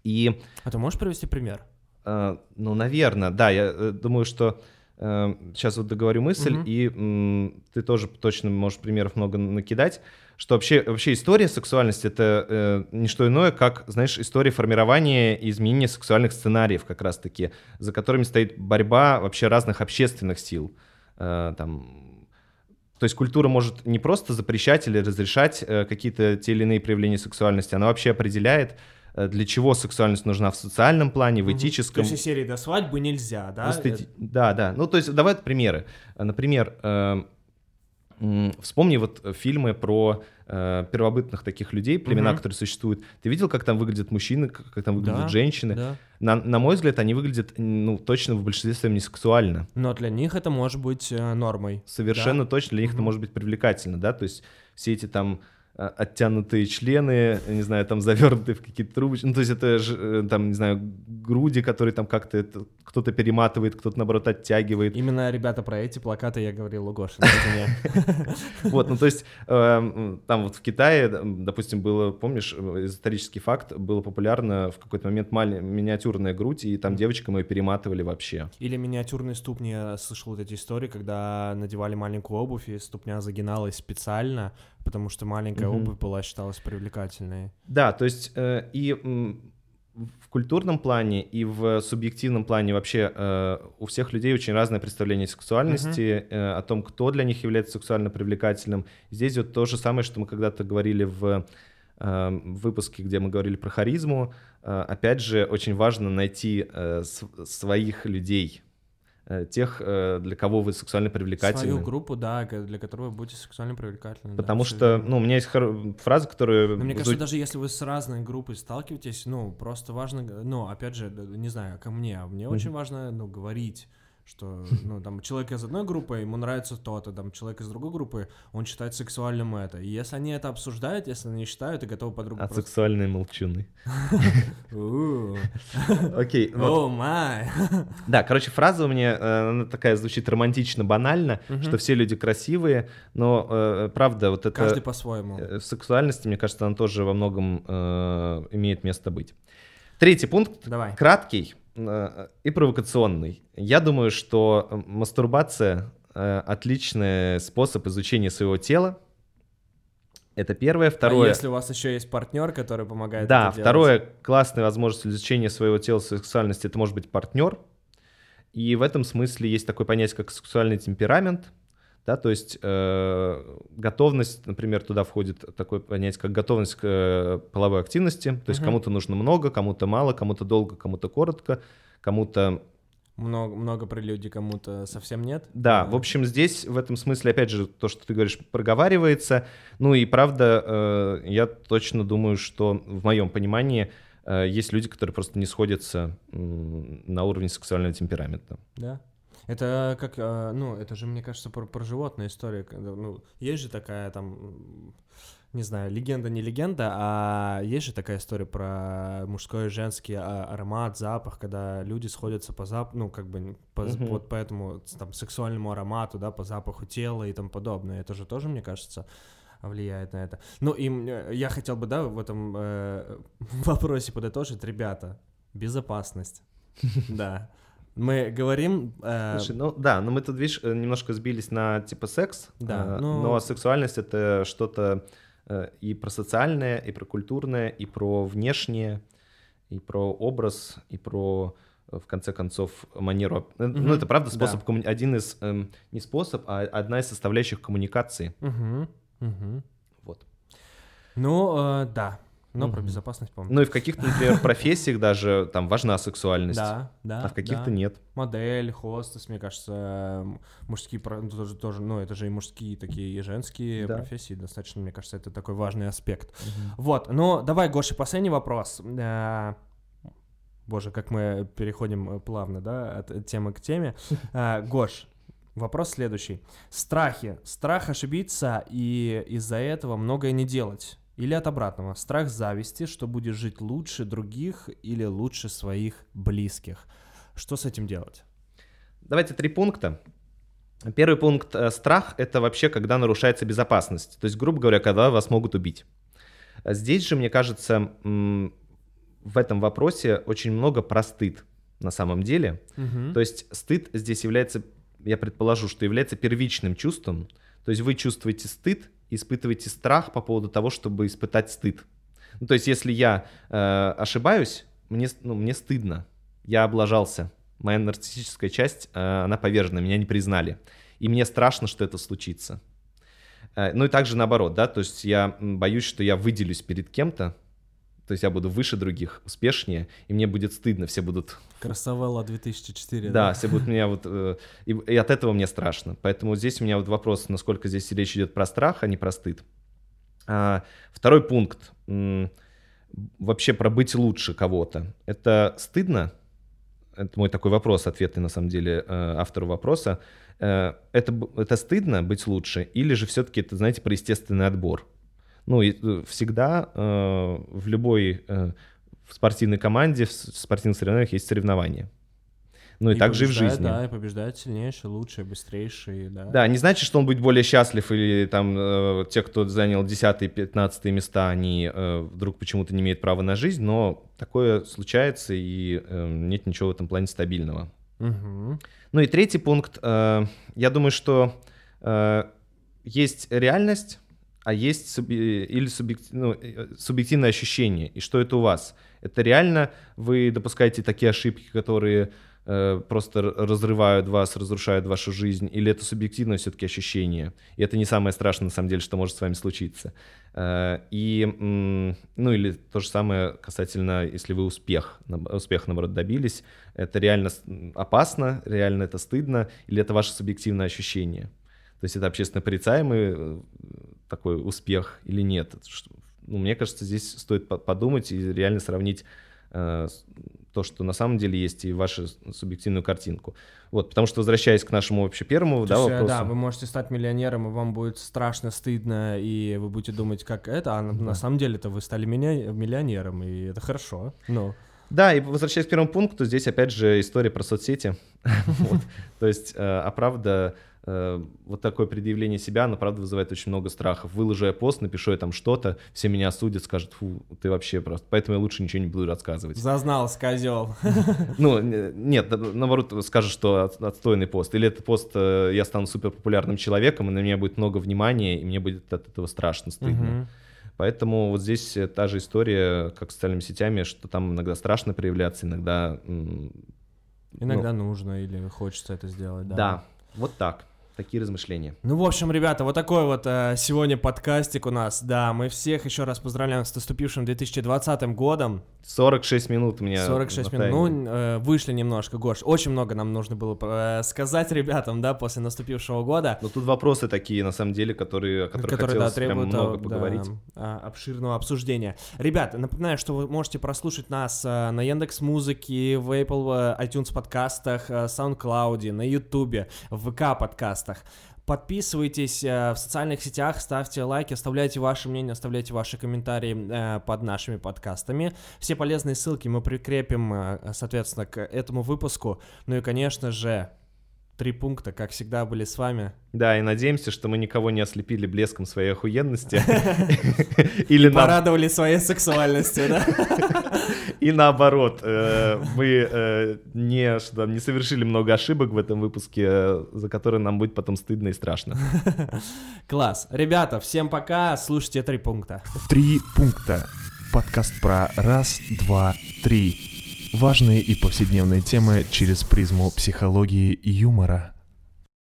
И А ты можешь привести пример? Э, Ну, наверное, да. Я думаю, что сейчас вот договорю мысль, Мгм. и м, ты тоже точно можешь примеров много накидать, что вообще, вообще история сексуальности — это э, не что иное, как, знаешь, история формирования и изменения сексуальных сценариев как раз-таки, за которыми стоит борьба вообще разных общественных сил. Э, там, то есть культура может не просто запрещать или разрешать э, какие-то те или иные проявления сексуальности, она вообще определяет, для чего сексуальность нужна в социальном плане, в этическом. То есть серии до свадьбы нельзя, да? Эстети- Да, да. Ну, то есть, давай примеры. Э, Например, э, вспомни вот э, фильмы про э, первобытных таких людей, племена, Мгм. которые существуют. Ты видел, как там выглядят мужчины, как там выглядят Да, женщины? Да. На, на мой взгляд, они выглядят, ну, точно в большинстве своем не сексуально. Но для них это может быть э, нормой. Совершенно точно для них это Мгм. может быть привлекательно, да, то есть все эти там оттянутые члены, не знаю, там завернутые в какие-то трубочки, ну, то есть это же, э, там, не знаю, груди, которые там как-то кто-то перематывает, кто-то, наоборот, оттягивает. Именно, ребята, про эти плакаты я говорил у Гоши. Вот, ну, то есть эм, там вот в Китае, допустим, было, помнишь, исторический факт, было популярно в какой-то момент миниатюрная грудь, и там девочкам ее перематывали вообще. Или миниатюрные ступни. Я слышал вот эти истории, когда надевали маленькую обувь, и ступня загиналась специально, потому что маленькая Мгм. обувь была считалась привлекательной. Да, то есть э, и в культурном плане, и в субъективном плане вообще э, у всех людей очень разное представление о сексуальности, э, о том, кто для них является сексуально привлекательным. Здесь вот то же самое, что мы когда-то говорили в э, выпуске, где мы говорили про харизму. Э, опять же, очень важно найти э, св- своих людей, тех, э, для кого вы сексуально привлекательны. Свою группу, да, для которой вы будете сексуально привлекательны. да, Потому всё что, ну, у меня есть хор- фраза, которая... Но мне кажется, даже если вы с разной группой сталкиваетесь, ну, просто важно, ну, опять же, не знаю, ко мне, а мне Мгм. очень важно, ну, говорить, что, ну, там, человек из одной группы, ему нравится то-то, там, человек из другой группы, он считает сексуальным это. И если они это обсуждают, если они считают и готовы подругу А просто... сексуальные молчуны. Окей. О, май. Да, короче, фраза у меня, э, она такая звучит романтично, банально, что все люди красивые, но э, правда, вот это Каждый по-своему. э, в сексуальности, мне кажется, она тоже во многом имеет место быть. Третий пункт, Давай. краткий э, и провокационный. Я думаю, что мастурбация э, отличный способ изучения своего тела. Это первое. А Второе. если у вас еще есть партнер, который помогает Да, это делать? второе, классная возможность изучения своего тела, сексуальности, это может быть партнер. И в этом смысле есть такое понятие, как сексуальный темперамент. Да, то есть э, готовность, например, туда входит такое понятие, как готовность к э, половой активности. То есть кому-то нужно много, кому-то мало, кому-то долго, кому-то коротко, кому-то Много, много прелюдий кому-то совсем нет. Да, Э, в общем, здесь в этом смысле, опять же, то, что ты говоришь, проговаривается. Ну и правда, э, я точно думаю, что в моем понимании э, есть люди, которые просто не сходятся м, на уровне сексуального темперамента. Да. Это как, э, ну, это же, мне кажется, про, про животную историю. когда, Ну, есть же такая там, не знаю, легенда, не легенда, а есть же такая история про мужской и женский а- аромат, запах, когда люди сходятся по запаху, ну, как бы, по, Мгм. вот по этому там сексуальному аромату, да, по запаху тела и тому подобное. Это же тоже, мне кажется, влияет на это. Ну, и я хотел бы, да, в этом э, вопросе подытожить, ребята, безопасность. Да. Мы говорим... э, Слушай, ну да, но мы тут, видишь, э, немножко сбились на типа секс, Да, э, ну- но сексуальность — это что-то э, и про социальное, и про культурное, и про внешнее, и про образ, и про э, в конце концов, манеру. э, Ну, это правда да. способ, коммуни- один из, эм, не способ, а одна из составляющих коммуникации. Мгм, мгм. Вот. Ну, э, да. Но про Мгм. безопасность помню. Ну и в каких-то, например, профессиях даже там важна сексуальность, да, да. а в каких-то да. нет. Модель, хостес, мне кажется, мужские, про- ну, тоже, тоже, ну, это же и мужские такие, и женские Да. профессии, достаточно, мне кажется, это такой важный аспект. Вот, ну, давай, Гоша, последний вопрос. Э, Боже, как мы переходим э, плавно, да, от темы к теме. Э, Гош, вопрос следующий. Страхи. Страх ошибиться и из-за этого многое не делать. Или от обратного. Страх зависти, что будешь жить лучше других или лучше своих близких. Что с этим делать? Давайте три пункта. Первый пункт э, страх это вообще когда нарушается безопасность. То есть, грубо говоря, когда вас могут убить. Здесь же, мне кажется, в этом вопросе очень много про стыд на самом деле. То есть стыд здесь является, я предположу, что является первичным чувством. То есть вы чувствуете стыд, испытываете страх по поводу того, чтобы испытать стыд. Ну, то есть если я э, ошибаюсь, мне, ну, мне стыдно, я облажался. Моя нарциссическая часть, э, она повержена, меня не признали. И мне страшно, что это случится. Э, ну и также наоборот, да, то есть я боюсь, что я выделюсь перед кем-то, то есть я буду выше других, успешнее, и мне будет стыдно, все будут Красавелла 2004. да, все будут меня вот... э, И, и от этого мне страшно. Поэтому здесь у меня вот вопрос, насколько здесь речь идет про страх, а не про стыд. А, второй пункт. Вообще про быть лучше кого-то. Это стыдно? Это мой такой вопрос, ответный на самом деле э, автору вопроса. Э, Это, это стыдно быть лучше? Или же все-таки это, знаете, про естественный отбор? Ну, и, э, всегда э, в любой э, в спортивной команде, в спортивных соревнованиях есть соревнования. Ну и, также и в жизни. Да, и побеждает сильнейший, лучший, быстрейший, да. Да, не значит, что он будет более счастлив, или там э, те, кто занял 10-15 места, они э, вдруг почему-то не имеют права на жизнь, но такое случается, и э, нет ничего в этом плане стабильного. Мгм. Ну и третий пункт. э, я думаю, что э, есть реальность, а есть суби- или субъек- ну, э, субъективное ощущение. И что это у вас? Это реально вы допускаете такие ошибки, которые э, просто разрывают вас, разрушают вашу жизнь, или это субъективное все-таки ощущение? И это не самое страшное, на самом деле, что может с вами случиться. Э, и, ну или то же самое касательно, если вы успех, успех, наоборот, добились, это реально опасно, реально это стыдно, или это ваше субъективное ощущение? То есть это общественно порицаемый э, такой успех или нет? Ну, мне кажется, здесь стоит по- подумать и реально сравнить э, то, что на самом деле есть, и вашу субъективную картинку. Вот, потому что, возвращаясь к нашему вообще первому То да, есть, э, вопросу... да, вы можете стать миллионером, и вам будет страшно, стыдно, и вы будете думать, как это, а на, на самом деле-то вы стали миллионером, и это хорошо. Ну, Да, и возвращаясь к первому пункту, здесь опять же история про соцсети. То есть, э, а правда, вот такое предъявление себя, оно правда вызывает очень много страхов. Выложу я пост, напишу я там что-то, все меня осудят, скажут, фу, ты вообще просто... Поэтому я лучше ничего не буду рассказывать. зазнался козел. Ну, нет, на- наоборот, скажут, что от- отстойный пост. Или этот пост, э, я стану супер популярным человеком, и на меня будет много внимания, и мне будет от этого страшно, стыдно. Поэтому вот здесь э, та же история, как с социальными сетями, что там иногда страшно проявляться, иногда... Иногда нужно или хочется это сделать, да. Да, вот так. Такие размышления. Ну, в общем, ребята, вот такой вот э, сегодня подкастик у нас. Да, мы всех еще раз поздравляем с наступившим 2020 годом. 46 минут у меня 46 на минут. Ну, э, вышли немножко, Гош. Очень много нам нужно было э, сказать ребятам, да, после наступившего года. Но тут вопросы такие, на самом деле, которые, о которых которые, да, хотелось прям требуют много э, поговорить. да, а, обширного обсуждения. Ребят, напоминаю, что вы можете прослушать нас э, на Яндекс Музыке, в Apple э, iTunes подкастах, э, SoundCloud, на YouTube, в ВК подкастах. Подписывайтесь э, в социальных сетях, ставьте лайки, оставляйте ваше мнение, оставляйте ваши комментарии э, под нашими подкастами. Все полезные ссылки мы прикрепим, э, соответственно, к этому выпуску. Ну и, конечно же, три пункта, как всегда, были с вами. Да, и надеемся, что мы никого не ослепили блеском своей охуенности. Или Порадовали своей сексуальностью, да? И наоборот, э, мы э, не, что не совершили много ошибок в этом выпуске, э, за которые нам будет потом стыдно и страшно. Класс. Ребята, всем пока. Слушайте три пункта. Три пункта. Подкаст про раз, два, три. Важные и повседневные темы через призму психологии и юмора.